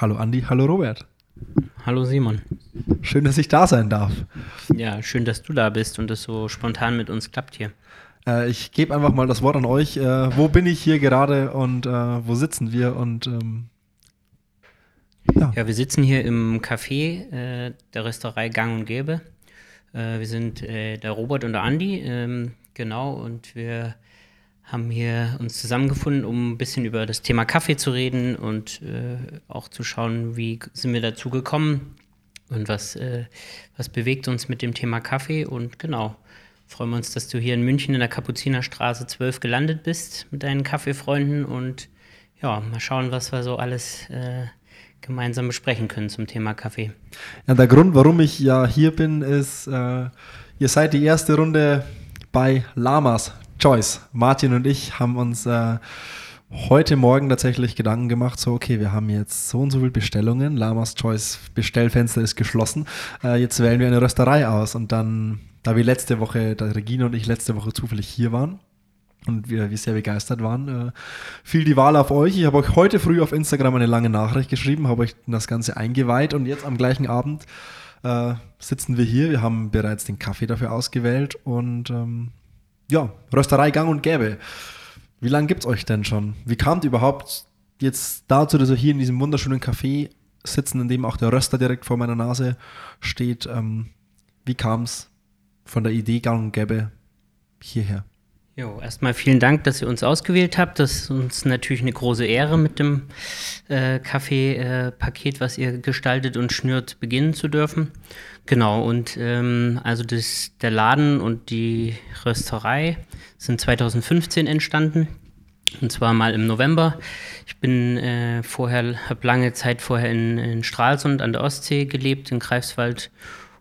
Hallo Andi, hallo Robert. Hallo Simon. Schön, dass ich da sein darf. Ja, schön, dass du da bist und es so spontan mit uns klappt hier. Äh, ich gebe einfach mal das Wort an euch. Äh, wo bin ich hier gerade und äh, wo sitzen wir? Und ähm, ja. ja. wir sitzen hier im Café äh, der Rösterei Gang und Gäbe. Äh, wir sind äh, der Robert und der Andi, ähm, genau, und wir haben hier uns zusammengefunden, um ein bisschen über das Thema Kaffee zu reden und äh, auch zu schauen, wie sind wir dazu gekommen und was, äh, was bewegt uns mit dem Thema Kaffee. Und genau, freuen wir uns, dass du hier in München in der Kapuzinerstraße 12 gelandet bist mit deinen Kaffeefreunden und ja, mal schauen, was wir so alles äh, gemeinsam besprechen können zum Thema Kaffee. Ja, der Grund, warum ich ja hier bin, ist, äh, ihr seid die erste Runde bei Lamas Choice. Martin und ich haben uns äh, heute Morgen tatsächlich Gedanken gemacht, so okay, wir haben jetzt so und so viele Bestellungen, Lamas Choice Bestellfenster ist geschlossen, äh, jetzt wählen wir eine Rösterei aus und dann, da wir letzte Woche, da Regina und ich letzte Woche zufällig hier waren, und wir, wir sehr begeistert waren, äh, fiel die Wahl auf euch. Ich habe euch heute früh auf Instagram eine lange Nachricht geschrieben, habe euch das Ganze eingeweiht und jetzt am gleichen Abend äh, sitzen wir hier. Wir haben bereits den Kaffee dafür ausgewählt und ähm, ja, Rösterei gang und gäbe. Wie lange gibt es euch denn schon? Wie kamt ihr überhaupt jetzt dazu, dass ihr hier in diesem wunderschönen Café sitzen, in dem auch der Röster direkt vor meiner Nase steht? Ähm, wie kam es von der Idee gang und gäbe hierher? Jo, erstmal vielen Dank, dass ihr uns ausgewählt habt. Das ist uns natürlich eine große Ehre, mit dem äh, Kaffee-Paket, äh, was ihr gestaltet und schnürt, beginnen zu dürfen. Genau, und ähm, also das, der Laden und die Rösterei sind 2015 entstanden. Und zwar mal im November. Ich bin äh, vorher, habe lange Zeit vorher in, in Stralsund an der Ostsee gelebt, in Greifswald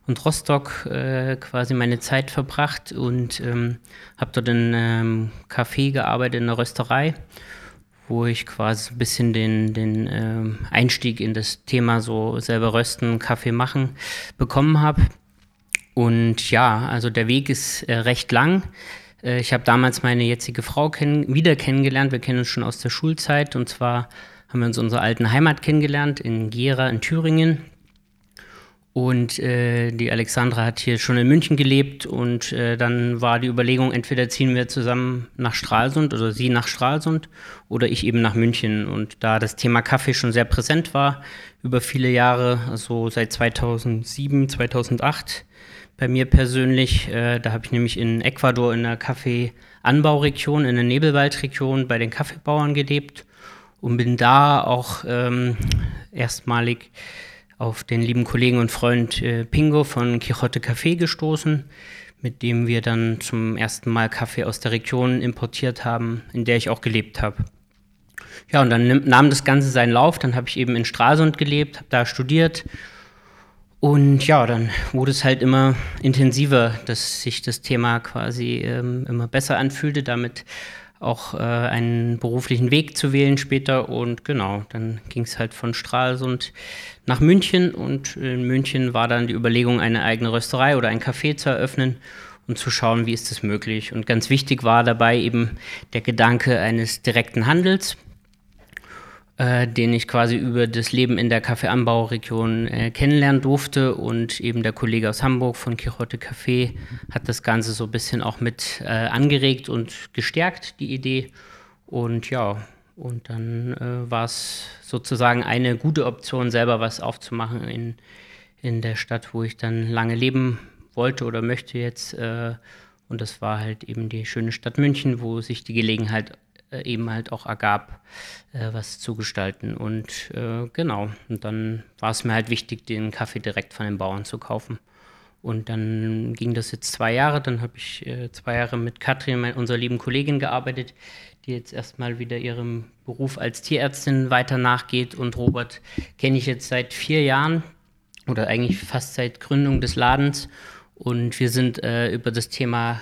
und Rostock äh, quasi meine Zeit verbracht und ähm, habe dort in einem Café gearbeitet, in der Rösterei, wo ich quasi ein bisschen den, den äh, Einstieg in das Thema so selber rösten, Kaffee machen bekommen habe. Und ja, also der Weg ist äh, recht lang. Äh, ich habe damals meine jetzige Frau kenn wieder kennengelernt. Wir kennen uns schon aus der Schulzeit und zwar haben wir uns unsere alten Heimat kennengelernt in Gera in Thüringen und äh, die Alexandra hat hier schon in München gelebt und äh, dann war die Überlegung, entweder ziehen wir zusammen nach Stralsund oder sie nach Stralsund oder ich eben nach München. Und da das Thema Kaffee schon sehr präsent war über viele Jahre, also seit 2007, 2008 bei mir persönlich, äh, da habe ich nämlich in Ecuador in der Kaffeeanbauregion, in der Nebelwaldregion bei den Kaffeebauern gelebt und bin da auch ähm, erstmalig auf den lieben Kollegen und Freund äh, Pingo von Quixote Café gestoßen, mit dem wir dann zum ersten Mal Kaffee aus der Region importiert haben, in der ich auch gelebt habe. Ja, und dann nahm das Ganze seinen Lauf. Dann habe ich eben in Stralsund gelebt, habe da studiert. Und ja, dann wurde es halt immer intensiver, dass sich das Thema quasi ähm, immer besser anfühlte. Damit auch äh, einen beruflichen Weg zu wählen später. Und genau, dann ging es halt von Stralsund nach München und in München war dann die Überlegung, eine eigene Rösterei oder ein Café zu eröffnen und zu schauen, wie ist das möglich. Und ganz wichtig war dabei eben der Gedanke eines direkten Handels äh, den ich quasi über das Leben in der Kaffeeanbauregion äh, kennenlernen durfte. Und eben der Kollege aus Hamburg von Quixote Café hat das Ganze so ein bisschen auch mit äh, angeregt und gestärkt, die Idee. Und ja, und dann äh, war es sozusagen eine gute Option, selber was aufzumachen in, in der Stadt, wo ich dann lange leben wollte oder möchte jetzt. Äh, und das war halt eben die schöne Stadt München, wo sich die Gelegenheit eben halt auch ergab, äh, was zu gestalten. Und äh, genau, und dann war es mir halt wichtig, den Kaffee direkt von den Bauern zu kaufen. Und dann ging das jetzt zwei Jahre. Dann habe ich äh, zwei Jahre mit Katrin, unserer lieben Kollegin, gearbeitet, die jetzt erstmal wieder ihrem Beruf als Tierärztin weiter nachgeht. Und Robert kenne ich jetzt seit vier Jahren oder eigentlich fast seit Gründung des Ladens. Und wir sind äh, über das Thema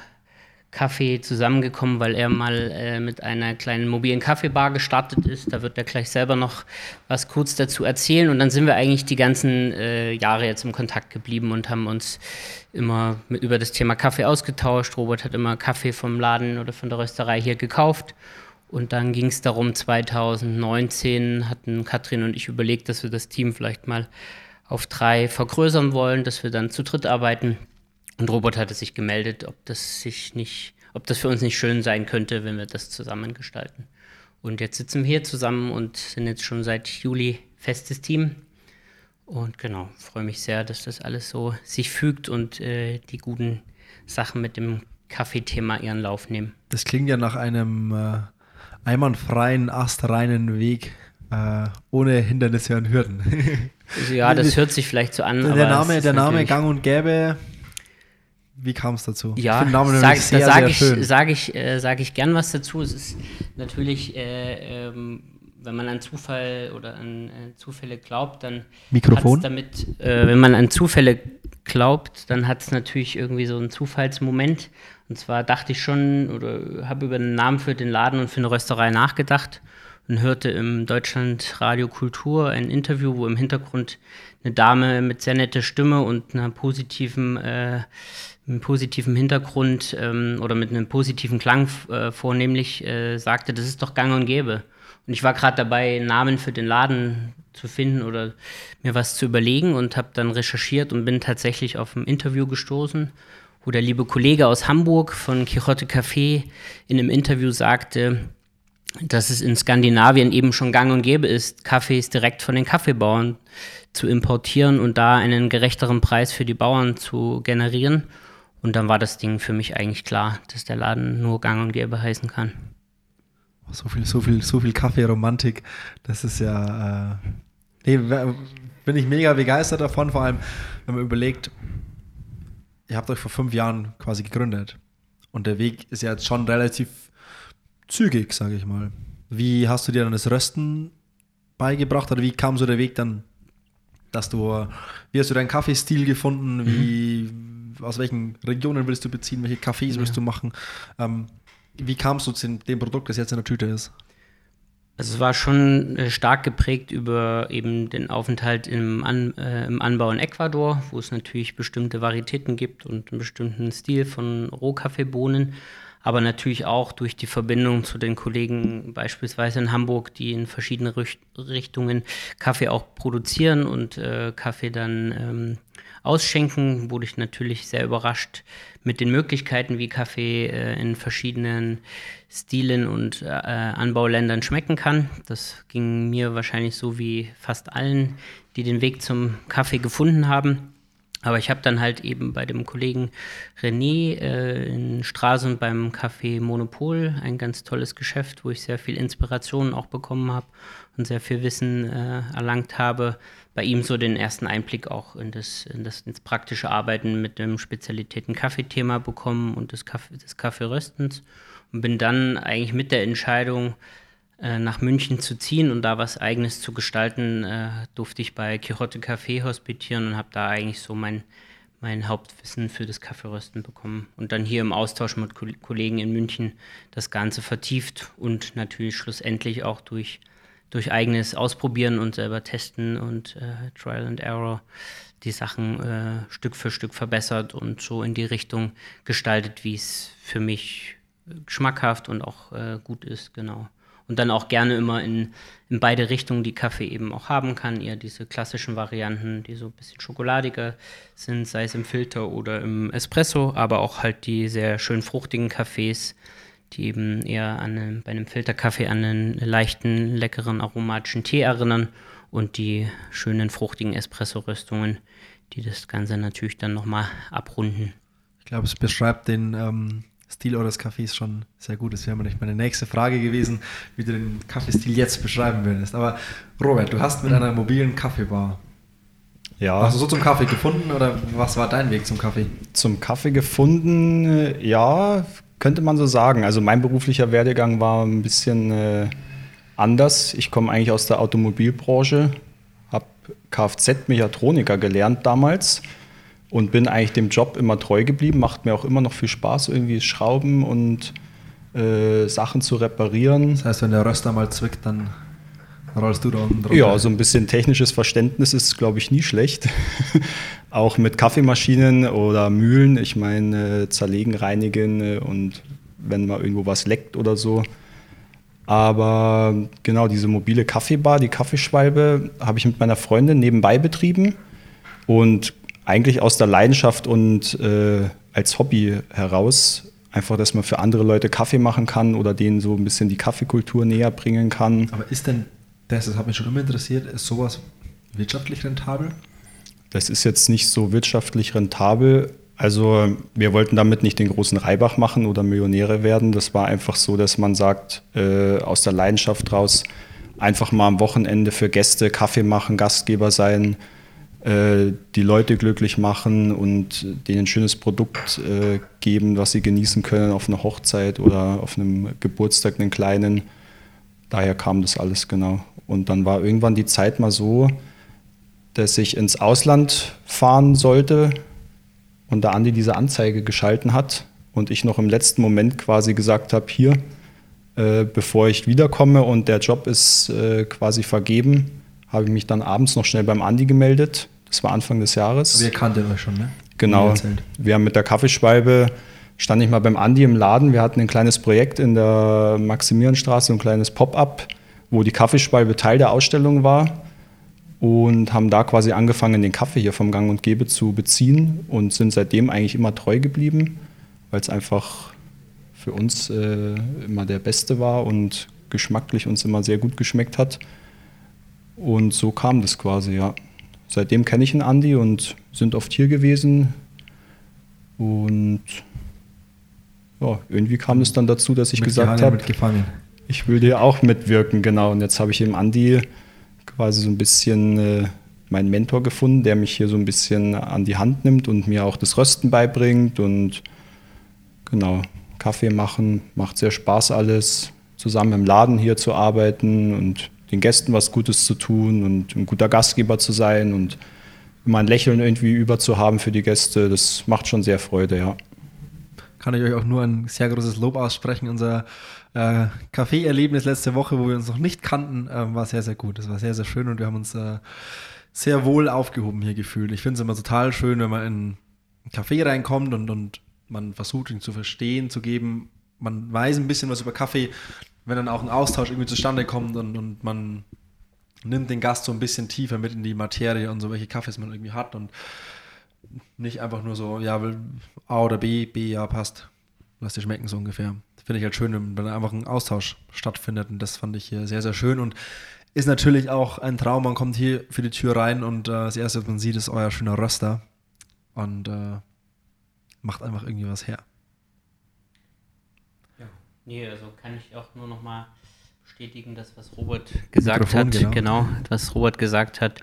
Kaffee zusammengekommen, weil er mal äh, mit einer kleinen mobilen Kaffeebar gestartet ist. Da wird er gleich selber noch was kurz dazu erzählen. Und dann sind wir eigentlich die ganzen äh, Jahre jetzt im Kontakt geblieben und haben uns immer mit, über das Thema Kaffee ausgetauscht. Robert hat immer Kaffee vom Laden oder von der Rösterei hier gekauft. Und dann ging es darum, 2019 hatten Katrin und ich überlegt, dass wir das Team vielleicht mal auf drei vergrößern wollen, dass wir dann zu dritt arbeiten. Und Robert hatte sich gemeldet, ob das sich nicht, ob das für uns nicht schön sein könnte, wenn wir das zusammen gestalten. Und jetzt sitzen wir hier zusammen und sind jetzt schon seit Juli festes Team. Und genau, freue mich sehr, dass das alles so sich fügt und äh, die guten Sachen mit dem Kaffeethema ihren Lauf nehmen. Das klingt ja nach einem äh, einwandfreien, astreinen Weg äh, ohne Hindernisse und Hürden. ja, das hört sich vielleicht so an. Der Name, der Name Gang und Gäbe, wie kam es dazu? Ja, sag, sehr, da sage ich, sag ich, äh, sag ich gern was dazu. Es ist natürlich, äh, ähm, wenn man an Zufall oder an äh, Zufälle glaubt, dann Mikrofon damit, äh, wenn man an Zufälle glaubt, dann hat es natürlich irgendwie so einen Zufallsmoment. Und zwar dachte ich schon oder habe über den Namen für den Laden und für eine Rösterei nachgedacht und hörte im Deutschland Radio Kultur ein Interview, wo im Hintergrund eine Dame mit sehr netter Stimme und einer positiven, äh, einem positiven Hintergrund ähm, oder mit einem positiven Klang äh, vornehmlich äh, sagte, das ist doch gang und gäbe. Und ich war gerade dabei, Namen für den Laden zu finden oder mir was zu überlegen und habe dann recherchiert und bin tatsächlich auf ein Interview gestoßen, wo der liebe Kollege aus Hamburg von Quixote Café in einem Interview sagte, dass es in Skandinavien eben schon gang und gäbe ist, Kaffees direkt von den Kaffeebauern zu importieren und da einen gerechteren Preis für die Bauern zu generieren. Und dann war das Ding für mich eigentlich klar, dass der Laden nur gang und gäbe heißen kann. So viel, so viel, so viel Kaffeeromantik. Das ist ja. Äh, nee, bin ich mega begeistert davon, vor allem, wenn man überlegt, ihr habt euch vor fünf Jahren quasi gegründet. Und der Weg ist ja jetzt schon relativ zügig, sage ich mal. Wie hast du dir dann das Rösten beigebracht oder wie kam so der Weg dann, dass du, wie hast du deinen Kaffeestil gefunden, mhm. Aus welchen Regionen willst du beziehen, welche Kaffees ja. willst du machen? Ähm, wie kamst du zu dem Produkt, das jetzt in der Tüte ist? Also es war schon äh, stark geprägt über eben den Aufenthalt im, An, äh, im Anbau in Ecuador, wo es natürlich bestimmte Varietäten gibt und einen bestimmten Stil von Rohkaffeebohnen aber natürlich auch durch die Verbindung zu den Kollegen beispielsweise in Hamburg, die in verschiedene Richtungen Kaffee auch produzieren und äh, Kaffee dann ähm, ausschenken, wurde ich natürlich sehr überrascht mit den Möglichkeiten, wie Kaffee äh, in verschiedenen Stilen und äh, Anbauländern schmecken kann. Das ging mir wahrscheinlich so wie fast allen, die den Weg zum Kaffee gefunden haben. Aber ich habe dann halt eben bei dem Kollegen René äh, in Straßen beim Café Monopol ein ganz tolles Geschäft, wo ich sehr viel Inspiration auch bekommen habe und sehr viel Wissen äh, erlangt habe. Bei ihm so den ersten Einblick auch in das, in das ins praktische Arbeiten mit dem Spezialitäten-Kaffeethema bekommen und des, Kaffee, des Kaffeeröstens und bin dann eigentlich mit der Entscheidung, nach München zu ziehen und da was Eigenes zu gestalten, äh, durfte ich bei Quixote Café hospitieren und habe da eigentlich so mein, mein Hauptwissen für das Kaffeerösten bekommen. Und dann hier im Austausch mit Ko Kollegen in München das Ganze vertieft und natürlich schlussendlich auch durch, durch eigenes Ausprobieren und selber testen und äh, Trial and Error die Sachen äh, Stück für Stück verbessert und so in die Richtung gestaltet, wie es für mich schmackhaft und auch äh, gut ist, genau und dann auch gerne immer in, in beide Richtungen die Kaffee eben auch haben kann. Eher diese klassischen Varianten, die so ein bisschen schokoladiger sind, sei es im Filter oder im Espresso, aber auch halt die sehr schön fruchtigen Kaffees, die eben eher an einen, bei einem Filterkaffee an einen leichten, leckeren aromatischen Tee erinnern und die schönen fruchtigen Espresso-Röstungen, die das Ganze natürlich dann nochmal abrunden. Ich glaube, es beschreibt den ähm, Stil eures Kaffees schon sehr gut Das wäre nicht meine nächste Frage gewesen, wie du den Kaffeestil jetzt beschreiben würdest. Aber Robert, du hast mit einer mobilen Kaffeebar. Ja. Hast du so zum Kaffee gefunden oder was war dein Weg zum Kaffee? Zum Kaffee gefunden, äh, ja, könnte man so sagen. Also mein beruflicher Werdegang war ein bisschen äh, anders. Ich komme eigentlich aus der Automobilbranche, habe Kfz-Mechatroniker gelernt damals und bin eigentlich dem Job immer treu geblieben. Macht mir auch immer noch viel Spaß, irgendwie Schrauben und äh, Sachen zu reparieren. Das heißt, wenn der Röster mal zwickt, dann rollst du da unten drunter. Ja, so ein bisschen technisches Verständnis ist, glaube ich, nie schlecht. auch mit Kaffeemaschinen oder Mühlen. Ich meine, äh, zerlegen, reinigen äh, und wenn mal irgendwo was leckt oder so. Aber genau diese mobile Kaffeebar, die Kaffeeschwalbe, habe ich mit meiner Freundin nebenbei betrieben und eigentlich aus der Leidenschaft und äh, als Hobby heraus. Einfach, dass man für andere Leute Kaffee machen kann oder denen so ein bisschen die Kaffeekultur näher bringen kann. Aber ist denn, das, das hat mich schon immer interessiert, ist sowas wirtschaftlich rentabel? Das ist jetzt nicht so wirtschaftlich rentabel. Also wir wollten damit nicht den großen Reibach machen oder Millionäre werden. Das war einfach so, dass man sagt, äh, aus der Leidenschaft raus, einfach mal am Wochenende für Gäste Kaffee machen, Gastgeber sein, äh, die Leute glücklich machen und denen ein schönes Produkt äh, geben, was sie genießen können auf einer Hochzeit oder auf einem Geburtstag, einen kleinen. Daher kam das alles genau. Und dann war irgendwann die Zeit mal so, dass ich ins Ausland fahren sollte und da Andi diese Anzeige geschalten hat und ich noch im letzten Moment quasi gesagt habe, hier, äh, bevor ich wiederkomme und der Job ist äh, quasi vergeben, habe ich mich dann abends noch schnell beim Andi gemeldet. Das war Anfang des Jahres. Wir kannten euch schon, ne? Genau. Wir haben mit der Kaffeeschwalbe, stand ich mal beim Andi im Laden, wir hatten ein kleines Projekt in der Maximilianstraße, ein kleines Pop-up, wo die Kaffeeschwalbe Teil der Ausstellung war und haben da quasi angefangen, den Kaffee hier vom Gang und Gebe zu beziehen und sind seitdem eigentlich immer treu geblieben, weil es einfach für uns äh, immer der Beste war und geschmacklich uns immer sehr gut geschmeckt hat. Und so kam das quasi, ja. Seitdem kenne ich einen Andi und sind oft hier gewesen. Und ja, irgendwie kam es dann dazu, dass ich mit gesagt habe, ich will dir auch mitwirken, genau. Und jetzt habe ich im Andi quasi so ein bisschen äh, meinen Mentor gefunden, der mich hier so ein bisschen an die Hand nimmt und mir auch das Rösten beibringt und genau, Kaffee machen, macht sehr Spaß alles, zusammen im Laden hier zu arbeiten und den Gästen was Gutes zu tun und ein guter Gastgeber zu sein und immer ein Lächeln irgendwie über zu haben für die Gäste, das macht schon sehr Freude, ja. Kann ich euch auch nur ein sehr großes Lob aussprechen. Unser äh, Kaffee-Erlebnis letzte Woche, wo wir uns noch nicht kannten, äh, war sehr, sehr gut. Das war sehr, sehr schön und wir haben uns äh, sehr wohl aufgehoben hier gefühlt. Ich finde es immer total schön, wenn man in einen Café reinkommt und, und man versucht, ihn zu verstehen, zu geben. Man weiß ein bisschen was über Kaffee, wenn dann auch ein Austausch irgendwie zustande kommt und, und man nimmt den Gast so ein bisschen tiefer mit in die Materie und so, welche Kaffees man irgendwie hat und nicht einfach nur so, ja, A oder B, B, ja, passt. Lass dir schmecken, so ungefähr finde ich halt schön, wenn einfach ein Austausch stattfindet. Und das fand ich hier sehr, sehr schön. Und ist natürlich auch ein Traum. Man kommt hier für die Tür rein und äh, das Erste, was man sieht, ist euer schöner Röster. Und äh, macht einfach irgendwie was her. Nee, also kann ich auch nur noch mal bestätigen, das, was Robert gesagt Mikrofon, hat. Genau. genau, was Robert gesagt hat.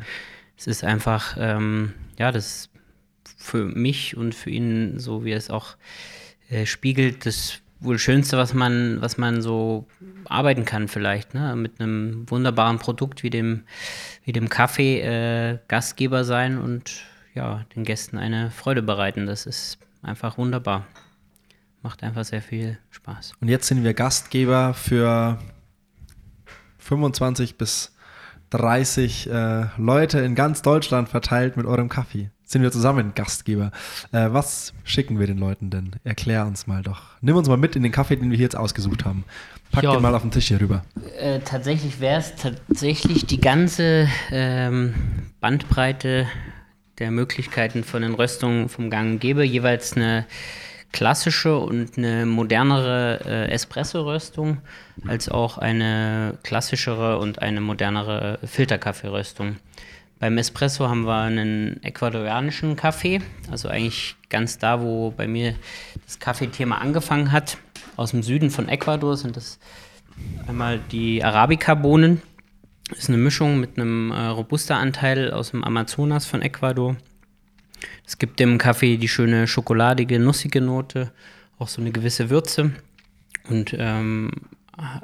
Es ist einfach, ähm, ja, das für mich und für ihn, so wie er es auch äh, spiegelt, das wohl Schönste, was man, was man so arbeiten kann, vielleicht, ne? Mit einem wunderbaren Produkt wie dem, wie dem Kaffee äh, Gastgeber sein und ja, den Gästen eine Freude bereiten. Das ist einfach wunderbar. Macht einfach sehr viel Spaß. Und jetzt sind wir Gastgeber für 25 bis 30 äh, Leute in ganz Deutschland verteilt mit eurem Kaffee sind wir zusammen Gastgeber. Äh, was schicken wir den Leuten denn? Erklär uns mal doch. Nimm uns mal mit in den Kaffee, den wir hier jetzt ausgesucht haben. Pack ja, den mal auf den Tisch hier rüber. Äh, tatsächlich wäre es tatsächlich die ganze ähm, Bandbreite der Möglichkeiten von den Röstungen vom Gang gebe. Jeweils eine klassische und eine modernere äh, Espresso-Röstung, als auch eine klassischere und eine modernere Filterkaffeeröstung. Beim Espresso haben wir einen ecuadorianischen Kaffee, also eigentlich ganz da, wo bei mir das Kaffeethema angefangen hat. Aus dem Süden von Ecuador sind das einmal die Arabica-Bohnen. Ist eine Mischung mit einem äh, Robusta-Anteil aus dem Amazonas von Ecuador. Es gibt dem Kaffee die schöne schokoladige, nussige Note, auch so eine gewisse Würze und ähm,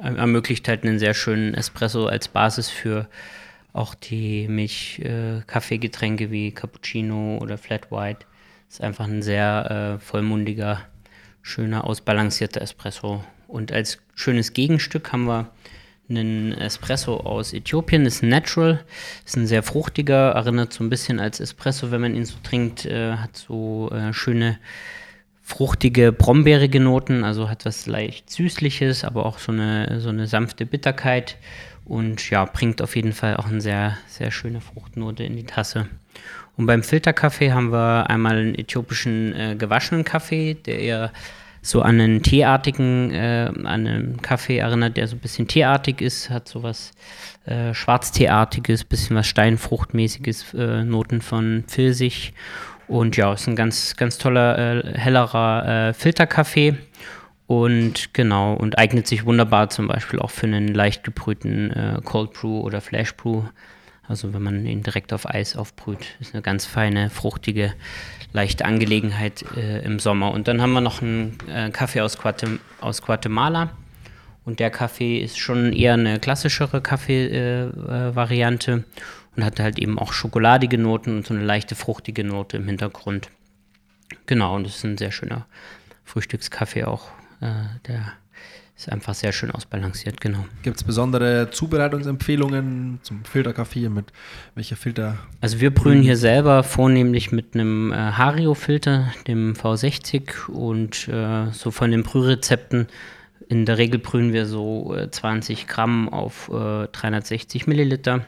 ermöglicht halt einen sehr schönen Espresso als Basis für auch die Milch-Kaffeegetränke äh, wie Cappuccino oder Flat White. Ist einfach ein sehr äh, vollmundiger, schöner, ausbalancierter Espresso. Und als schönes Gegenstück haben wir einen Espresso aus Äthiopien, ist natural, ist ein sehr fruchtiger, erinnert so ein bisschen als Espresso, wenn man ihn so trinkt, äh, hat so äh, schöne fruchtige, brombeerige Noten, also hat was leicht Süßliches, aber auch so eine, so eine sanfte Bitterkeit und ja, bringt auf jeden Fall auch eine sehr, sehr schöne Fruchtnote in die Tasse. Und beim Filterkaffee haben wir einmal einen äthiopischen äh, gewaschenen Kaffee, der eher so an einen teeartigen, äh, an einen Kaffee erinnert, der so ein bisschen teeartig ist, hat so was äh, Schwarzteeartiges, bisschen was Steinfruchtmäßiges, äh, Noten von Pfirsich. Und ja, ist ein ganz, ganz toller, äh, hellerer äh, Filterkaffee. Und genau, und eignet sich wunderbar zum Beispiel auch für einen leicht gebrühten äh, Cold Brew oder Flash Brew. Also wenn man ihn direkt auf Eis aufbrüht, ist eine ganz feine, fruchtige, leichte Angelegenheit äh, im Sommer. Und dann haben wir noch einen äh, Kaffee aus, Guatem aus Guatemala. Und der Kaffee ist schon eher eine klassischere Kaffee-Variante äh, äh und hat halt eben auch schokoladige Noten und so eine leichte fruchtige Note im Hintergrund. Genau, und das ist ein sehr schöner Frühstückskaffee auch äh, der ist einfach sehr schön ausbalanciert, genau. Gibt es besondere Zubereitungsempfehlungen zum Filterkaffee mit welcher Filter? Also wir brühen hier selber vornehmlich mit einem äh, Hario-Filter, dem V60 und äh, so von den Brührezepten in der Regel brühen wir so äh, 20 Gramm auf äh, 360 Milliliter.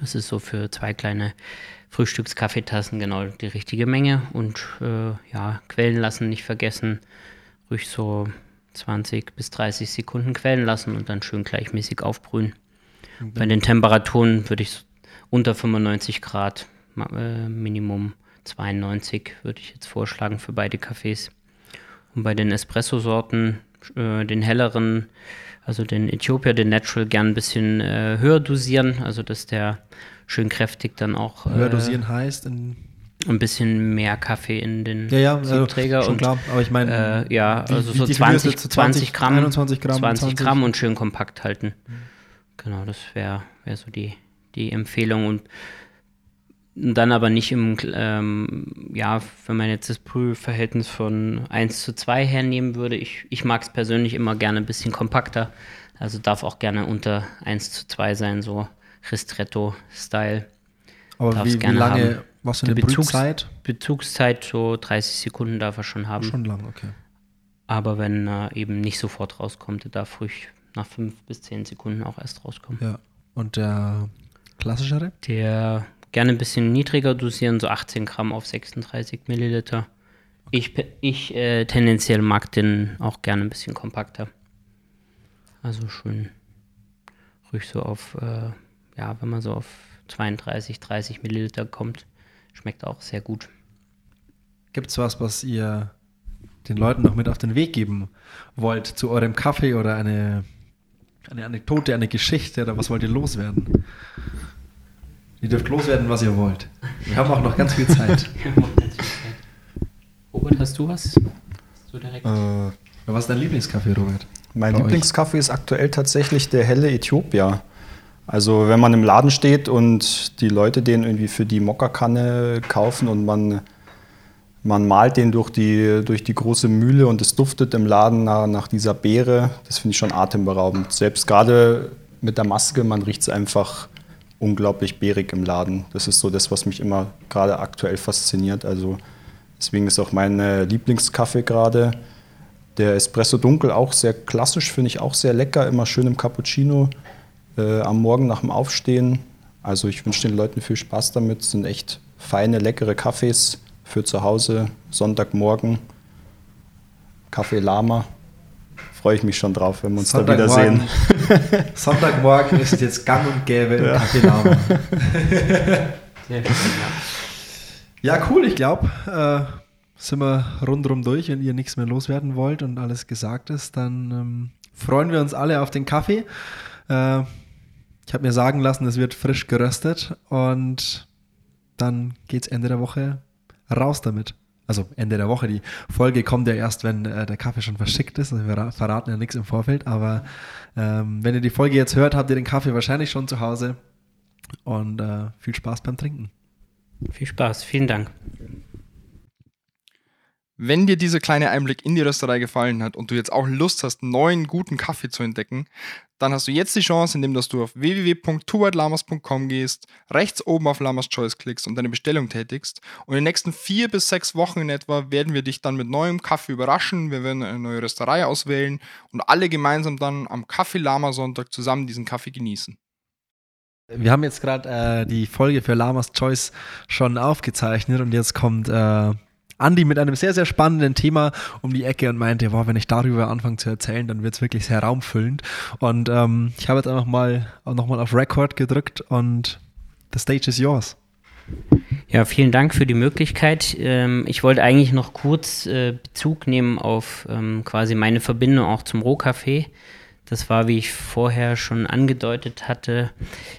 Das ist so für zwei kleine Frühstückskaffeetassen genau die richtige Menge und äh, ja, quellen lassen nicht vergessen ruhig so 20 bis 30 Sekunden quellen lassen und dann schön gleichmäßig aufbrühen. Mhm. Bei den Temperaturen würde ich unter 95 Grad, äh, Minimum 92 würde ich jetzt vorschlagen für beide Kaffees. Und bei den Espresso-Sorten, äh, den helleren, also den Äthiopier, den Natural, gern ein bisschen äh, höher dosieren, also dass der schön kräftig dann auch. Höher äh, dosieren heißt in ein bisschen mehr Kaffee in den ja, ja, Siebträger. schon und, klar, aber ich meine, äh, ja, wie, also so 20, 20, 20, Gramm, 21 Gramm, 20, 20 Gramm und schön kompakt halten. Mhm. Genau, das wäre wär so die, die Empfehlung und dann aber nicht im, ähm, ja, wenn man jetzt das Brühverhältnis von 1 zu 2 hernehmen würde, ich, ich mag es persönlich immer gerne ein bisschen kompakter, also darf auch gerne unter 1 zu 2 sein, so Ristretto-Style. Aber wie, wie lange, haben. Was für eine Bezugs Brühzeit? Bezugszeit so 30 Sekunden darf er schon haben. Schon lang, okay. Aber wenn er eben nicht sofort rauskommt, er darf ruhig nach 5 bis 10 Sekunden auch erst rauskommen. Ja. Und der klassischere? Der gerne ein bisschen niedriger dosieren, so 18 Gramm auf 36 Milliliter. Ich, ich äh, tendenziell mag den auch gerne ein bisschen kompakter. Also schön ruhig so auf, äh, ja, wenn man so auf 32, 30 Milliliter kommt. Schmeckt auch sehr gut. Gibt es was, was ihr den Leuten noch mit auf den Weg geben wollt zu eurem Kaffee oder eine, eine Anekdote, eine Geschichte oder was wollt ihr loswerden? Ihr dürft loswerden, was ihr wollt. Wir haben auch noch ganz viel Zeit. Robert, hast du was? So direkt. Äh, was ist dein Lieblingskaffee, Robert? Mein Lieblingskaffee ist aktuell tatsächlich der helle Äthiopia. Also wenn man im Laden steht und die Leute den irgendwie für die Mokkakanne kaufen und man, man malt den durch die, durch die große Mühle und es duftet im Laden nach, nach dieser Beere, das finde ich schon atemberaubend. Selbst gerade mit der Maske, man riecht es einfach unglaublich beerig im Laden. Das ist so das, was mich immer gerade aktuell fasziniert. Also deswegen ist auch mein äh, Lieblingskaffee gerade. Der Espresso Dunkel auch sehr klassisch, finde ich auch sehr lecker, immer schön im Cappuccino äh, am Morgen nach dem Aufstehen. Also ich wünsche den Leuten viel Spaß damit. Es sind echt feine, leckere Kaffees für zu Hause, Sonntagmorgen. Kaffee Lama. Freue ich mich schon drauf, wenn wir uns da wiedersehen. Sonntagmorgen ist jetzt gang und gäbe im ja. Kaffee Lama. ja, cool, ich glaube, äh, sind wir rundherum durch. Wenn ihr nichts mehr loswerden wollt und alles gesagt ist, dann ähm, freuen wir uns alle auf den Kaffee. Äh, ich habe mir sagen lassen, es wird frisch geröstet und dann geht es Ende der Woche raus damit. Also Ende der Woche. Die Folge kommt ja erst, wenn äh, der Kaffee schon verschickt ist. Also wir verraten ja nichts im Vorfeld. Aber ähm, wenn ihr die Folge jetzt hört, habt ihr den Kaffee wahrscheinlich schon zu Hause. Und äh, viel Spaß beim Trinken. Viel Spaß. Vielen Dank. Wenn dir dieser kleine Einblick in die Rösterei gefallen hat und du jetzt auch Lust hast, neuen guten Kaffee zu entdecken, dann hast du jetzt die Chance, indem du auf www.tuwhitelamas.com gehst, rechts oben auf Lamas Choice klickst und deine Bestellung tätigst. Und in den nächsten vier bis sechs Wochen in etwa werden wir dich dann mit neuem Kaffee überraschen. Wir werden eine neue Rösterei auswählen und alle gemeinsam dann am Kaffee Lama Sonntag zusammen diesen Kaffee genießen. Wir haben jetzt gerade äh, die Folge für Lamas Choice schon aufgezeichnet und jetzt kommt äh, Andi mit einem sehr, sehr spannenden Thema um die Ecke und meinte, wow, wenn ich darüber anfange zu erzählen, dann wird es wirklich sehr raumfüllend. Und ähm, ich habe jetzt einfach mal nochmal auf Record gedrückt und the stage is yours. Ja, vielen Dank für die Möglichkeit. Ähm, ich wollte eigentlich noch kurz äh, Bezug nehmen auf ähm, quasi meine Verbindung auch zum Rohkaffee. Das war, wie ich vorher schon angedeutet hatte,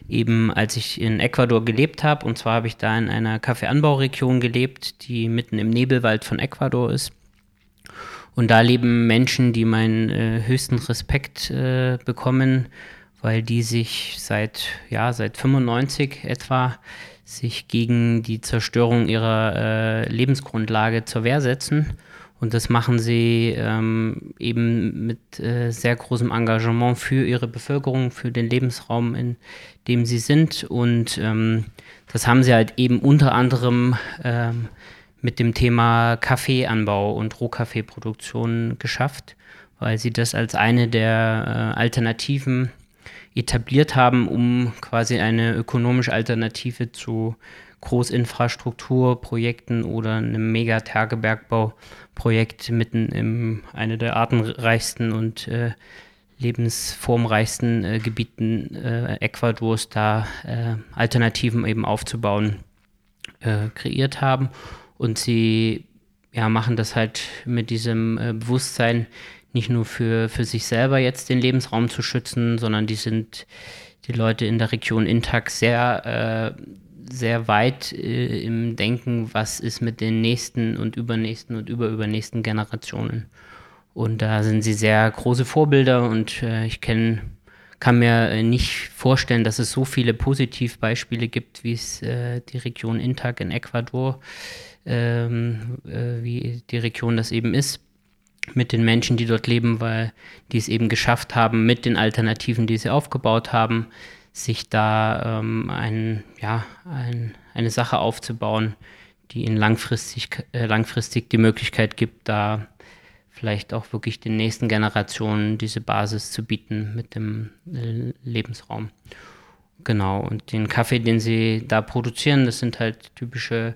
eben als ich in Ecuador gelebt habe. Und zwar habe ich da in einer Kaffeeanbauregion gelebt, die mitten im Nebelwald von Ecuador ist. Und da leben Menschen, die meinen äh, höchsten Respekt äh, bekommen, weil die sich seit, ja, seit 95 etwa sich gegen die Zerstörung ihrer äh, Lebensgrundlage zur Wehr setzen und das machen sie ähm, eben mit äh, sehr großem Engagement für ihre Bevölkerung, für den Lebensraum, in dem sie sind. Und ähm, das haben sie halt eben unter anderem ähm, mit dem Thema Kaffeeanbau und Rohkaffeeproduktion geschafft, weil sie das als eine der äh, Alternativen etabliert haben, um quasi eine ökonomische Alternative zu Großinfrastrukturprojekten oder einem Mega-Tagebergbauprojekt mitten in einer der artenreichsten und äh, lebensformreichsten äh, Gebieten äh, Ecuadors da äh, Alternativen eben aufzubauen, äh, kreiert haben. Und sie ja, machen das halt mit diesem äh, Bewusstsein, nicht nur für, für sich selber jetzt den Lebensraum zu schützen, sondern die sind die Leute in der Region Intac sehr sehr weit äh, im Denken, was ist mit den nächsten und übernächsten und überübernächsten Generationen. Und da sind sie sehr große Vorbilder und äh, ich kenn, kann mir äh, nicht vorstellen, dass es so viele Positivbeispiele gibt, wie es äh, die Region Intac in Ecuador, ähm, äh, wie die Region das eben ist mit den Menschen, die dort leben, weil die es eben geschafft haben, mit den Alternativen, die sie aufgebaut haben, sich da ähm, ein, ja, ein, eine Sache aufzubauen, die ihnen langfristig, äh, langfristig die Möglichkeit gibt, da vielleicht auch wirklich den nächsten Generationen diese Basis zu bieten mit dem äh, Lebensraum. Genau, und den Kaffee, den sie da produzieren, das sind halt typische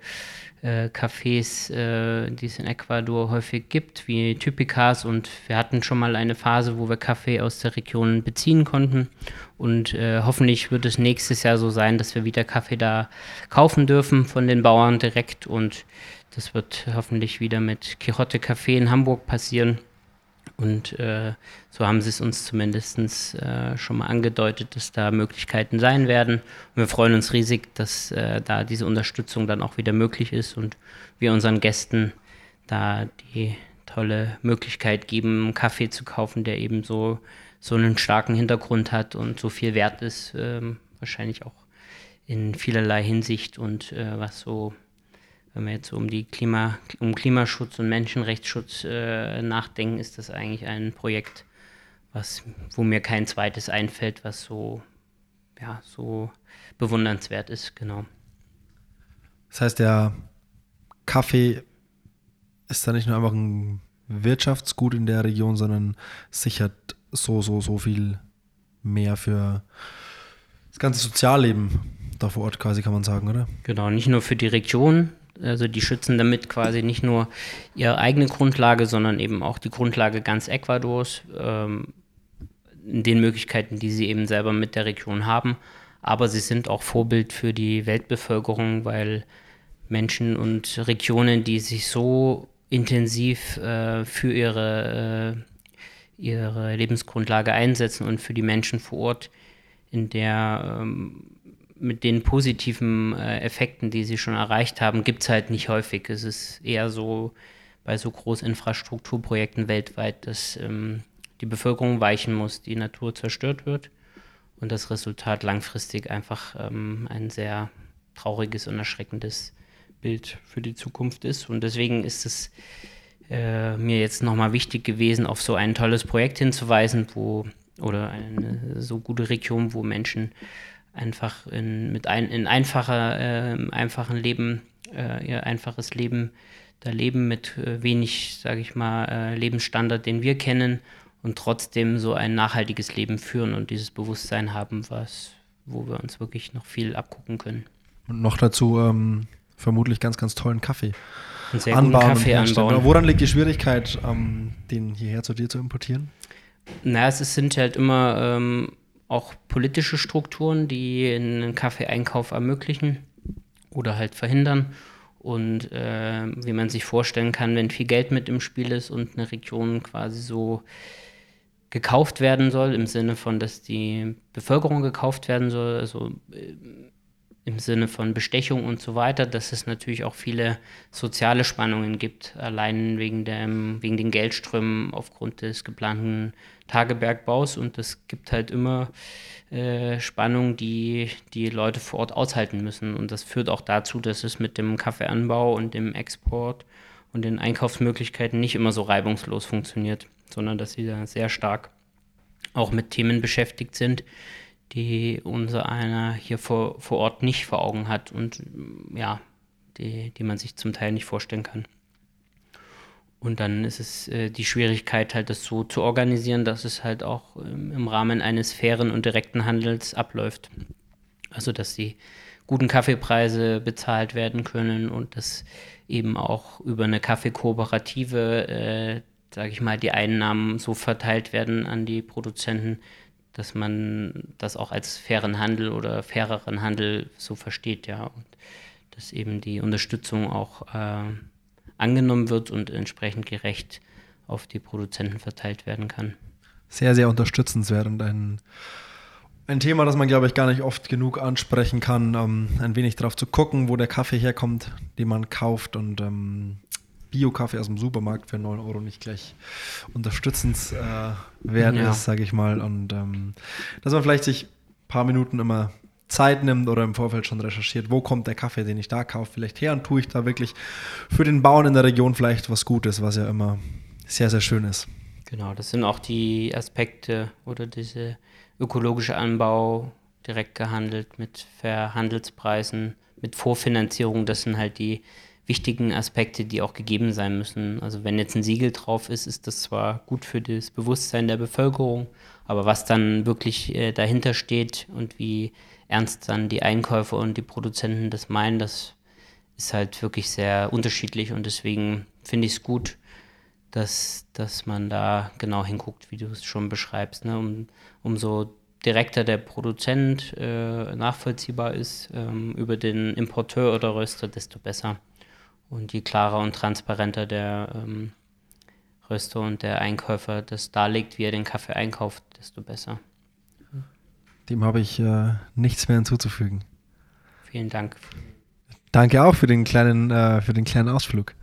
äh, Cafés, äh, die es in Ecuador häufig gibt, wie Typicas. Und wir hatten schon mal eine Phase, wo wir Kaffee aus der Region beziehen konnten. Und äh, hoffentlich wird es nächstes Jahr so sein, dass wir wieder Kaffee da kaufen dürfen von den Bauern direkt. Und das wird hoffentlich wieder mit Quixote Café in Hamburg passieren. Und äh, so haben sie es uns zumindest äh, schon mal angedeutet, dass da Möglichkeiten sein werden. Und wir freuen uns riesig, dass äh, da diese Unterstützung dann auch wieder möglich ist und wir unseren Gästen da die tolle Möglichkeit geben, Kaffee zu kaufen, der eben so, so einen starken Hintergrund hat und so viel wert ist, ähm, wahrscheinlich auch in vielerlei Hinsicht und äh, was so wenn wir jetzt so um die Klima, um Klimaschutz und Menschenrechtsschutz äh, nachdenken, ist das eigentlich ein Projekt, was, wo mir kein zweites einfällt, was so, ja, so bewundernswert ist, genau. Das heißt, der Kaffee ist da nicht nur einfach ein Wirtschaftsgut in der Region, sondern sichert so, so, so viel mehr für das ganze Sozialleben da vor Ort quasi, kann man sagen, oder? Genau, nicht nur für die Region, also die schützen damit quasi nicht nur ihre eigene Grundlage, sondern eben auch die Grundlage ganz Ecuadors, ähm, in den Möglichkeiten, die sie eben selber mit der Region haben. Aber sie sind auch Vorbild für die Weltbevölkerung, weil Menschen und Regionen, die sich so intensiv äh, für ihre, äh, ihre Lebensgrundlage einsetzen und für die Menschen vor Ort, in der ähm, mit den positiven äh, Effekten, die sie schon erreicht haben, gibt es halt nicht häufig. Es ist eher so bei so Großinfrastrukturprojekten weltweit, dass ähm, die Bevölkerung weichen muss, die Natur zerstört wird und das Resultat langfristig einfach ähm, ein sehr trauriges und erschreckendes Bild für die Zukunft ist. Und deswegen ist es äh, mir jetzt nochmal wichtig gewesen, auf so ein tolles Projekt hinzuweisen, wo oder eine so gute Region, wo Menschen einfach in, mit ein, in einfacher, äh, einfachen Leben, äh, ihr einfaches Leben da leben mit äh, wenig, sage ich mal, äh, Lebensstandard, den wir kennen und trotzdem so ein nachhaltiges Leben führen und dieses Bewusstsein haben, was, wo wir uns wirklich noch viel abgucken können. Und noch dazu ähm, vermutlich ganz, ganz tollen Kaffee. Sehr guten Kaffee anbauen. Woran liegt die Schwierigkeit, ähm, den hierher zu dir zu importieren? Na, es sind halt immer ähm, auch politische Strukturen, die einen Kaffeeeinkauf ermöglichen oder halt verhindern. Und äh, wie man sich vorstellen kann, wenn viel Geld mit im Spiel ist und eine Region quasi so gekauft werden soll, im Sinne von, dass die Bevölkerung gekauft werden soll, also äh, im Sinne von Bestechung und so weiter, dass es natürlich auch viele soziale Spannungen gibt, allein wegen, dem, wegen den Geldströmen aufgrund des geplanten Tagebergbaus. Und es gibt halt immer äh, Spannung, die die Leute vor Ort aushalten müssen. Und das führt auch dazu, dass es mit dem Kaffeeanbau und dem Export und den Einkaufsmöglichkeiten nicht immer so reibungslos funktioniert, sondern dass sie da sehr stark auch mit Themen beschäftigt sind, die unser einer hier vor, vor Ort nicht vor Augen hat und ja, die, die man sich zum Teil nicht vorstellen kann. Und dann ist es äh, die Schwierigkeit, halt das so zu organisieren, dass es halt auch ähm, im Rahmen eines fairen und direkten Handels abläuft. Also, dass die guten Kaffeepreise bezahlt werden können und dass eben auch über eine Kaffeekooperative, äh, sage ich mal, die Einnahmen so verteilt werden an die Produzenten, dass man das auch als fairen Handel oder faireren Handel so versteht, ja. Und dass eben die Unterstützung auch äh, angenommen wird und entsprechend gerecht auf die Produzenten verteilt werden kann. Sehr, sehr unterstützenswert und ein, ein Thema, das man, glaube ich, gar nicht oft genug ansprechen kann, ähm, ein wenig darauf zu gucken, wo der Kaffee herkommt, den man kauft und ähm, Bio-Kaffee aus dem Supermarkt für 9 Euro nicht gleich unterstützenswert äh, ja. ist, sage ich mal. Und ähm, dass man vielleicht sich ein paar Minuten immer Zeit nimmt oder im Vorfeld schon recherchiert, wo kommt der Kaffee, den ich da kaufe, vielleicht her und tue ich da wirklich für den Bauern in der Region vielleicht was Gutes, was ja immer sehr, sehr schön ist. Genau, das sind auch die Aspekte oder diese ökologische Anbau direkt gehandelt mit Verhandelspreisen, mit Vorfinanzierung, das sind halt die wichtigen Aspekte, die auch gegeben sein müssen. Also wenn jetzt ein Siegel drauf ist, ist das zwar gut für das Bewusstsein der Bevölkerung, aber was dann wirklich äh, dahinter steht und wie ernst dann die Einkäufer und die Produzenten das meinen, das ist halt wirklich sehr unterschiedlich und deswegen finde ich es gut, dass, dass man da genau hinguckt, wie du es schon beschreibst. Ne? Um, umso direkter der Produzent äh, nachvollziehbar ist ähm, über den Importeur oder Röster, desto besser. Und je klarer und transparenter der ähm, Röster und der Einkäufer das darlegt, wie er den Kaffee einkauft, desto besser. Dem habe ich äh, nichts mehr hinzuzufügen. Vielen Dank. Danke auch für den kleinen, äh, für den kleinen Ausflug.